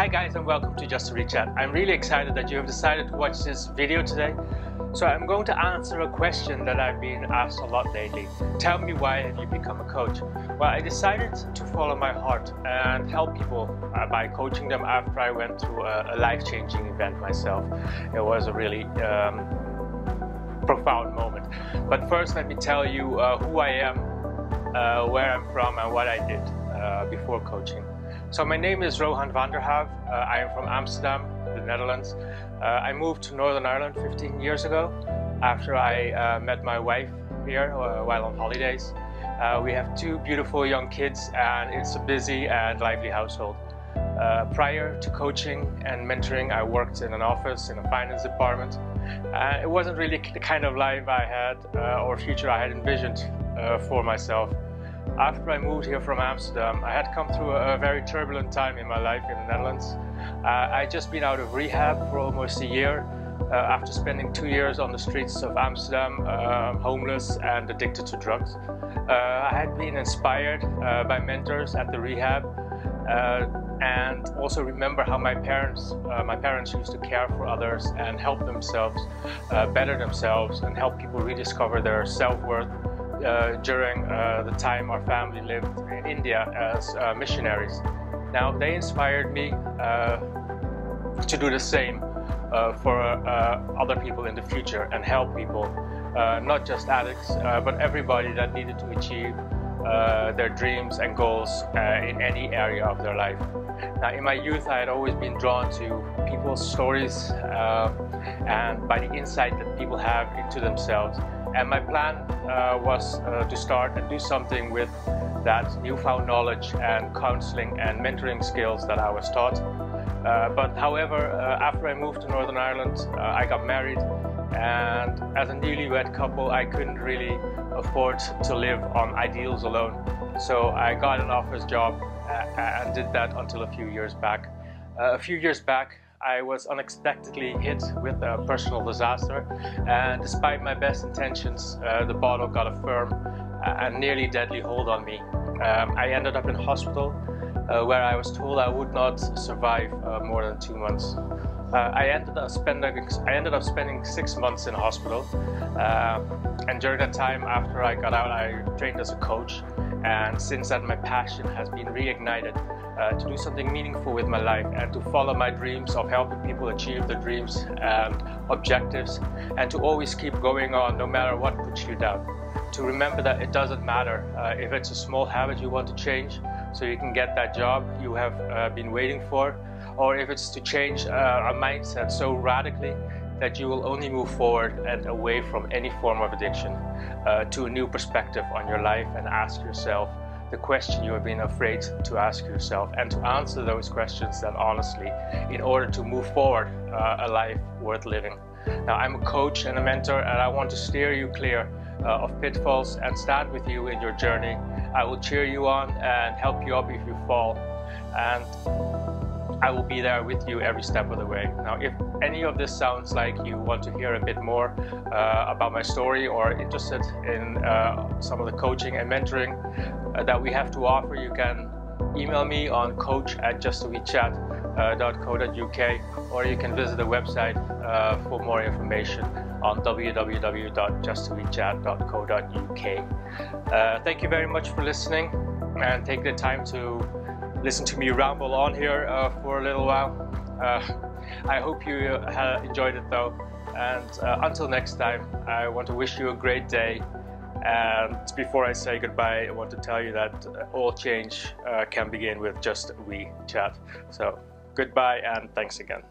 Hi guys and welcome to Just a Wee Chat. I'm really excited that you have decided to watch this video today. So I'm going to answer a question that I've been asked a lot lately. Tell me why have you become a coach? Well, I decided to follow my heart and help people uh, by coaching them after I went through a, a life-changing event myself. It was a really um, profound moment. But first let me tell you uh, who I am, uh, where I'm from and what I did uh, before coaching. So my name is Rohan van. Uh, I am from Amsterdam, the Netherlands. Uh, I moved to Northern Ireland 15 years ago after I uh, met my wife here uh, while on holidays. Uh, we have two beautiful young kids and it's a busy and lively household. Uh, prior to coaching and mentoring, I worked in an office in a finance department. it wasn't really the kind of life I had or future I had envisioned for myself. After I moved here from Amsterdam, I had come through a, very turbulent time in my life in the Netherlands. Uh, I had just been out of rehab for almost a year uh, after spending two years on the streets of Amsterdam, uh, homeless and addicted to drugs. Uh, I had been inspired uh, by mentors at the rehab uh, and also remember how my parents, my parents used to care for others and help themselves better themselves and help people rediscover their self-worth during uh, the time our family lived in India as uh, missionaries. Now they inspired me to do the same for other people in the future and help people, not just addicts, but everybody that needed to achieve uh, their dreams and goals uh, in any area of their life. Now, in my youth, I had always been drawn to people's stories uh, and by the insight that people have into themselves and my plan uh, was uh, to start and do something with that newfound knowledge and counseling and mentoring skills that I was taught. Uh, but however, uh, after I moved to Northern Ireland, uh, I got married and as a newlywed couple, I couldn't really afford to live on ideals alone. So I got an office job uh, and did that until a few years back. a few years back, I was unexpectedly hit with a personal disaster and despite my best intentions uh, the bottle got a firm and nearly deadly hold on me. Um, I ended up in hospital uh, where I was told I would not survive uh, more than two months. Uh, I ended up spending I ended up spending six months in hospital, uh, and during that time, after I got out, I trained as a coach, and since then, my passion has been reignited uh, to do something meaningful with my life and to follow my dreams of helping people achieve their dreams and objectives and to always keep going on no matter what puts you down. To remember that it doesn't matter uh, if it's a small habit you want to change so you can get that job you have uh, been waiting for or if it's to change uh, a mindset so radically that you will only move forward and away from any form of addiction uh, to a new perspective on your life and ask yourself the question you have been afraid to ask yourself and to answer those questions that honestly in order to move forward uh, a life worth living. Now I'm a coach and a mentor and I want to steer you clear uh, of pitfalls and stand with you in your journey. I will cheer you on and help you up if you fall and I will be there with you every step of the way. Now, if any of this sounds like you want to hear a bit more uh, about my story or interested in uh, some of the coaching and mentoring uh, that we have to offer, you can email me on coach at justaweechat.co.uk or you can visit the website uh, for more information on www.justaweechat.co.uk. Uh, thank you very much for listening and take the time to listen to me ramble on here uh, for a little while. Uh, I hope you uh, enjoyed it though. And uh, until next time, I want to wish you a great day. And before I say goodbye, I want to tell you that all change can begin with just a wee chat. So goodbye and thanks again.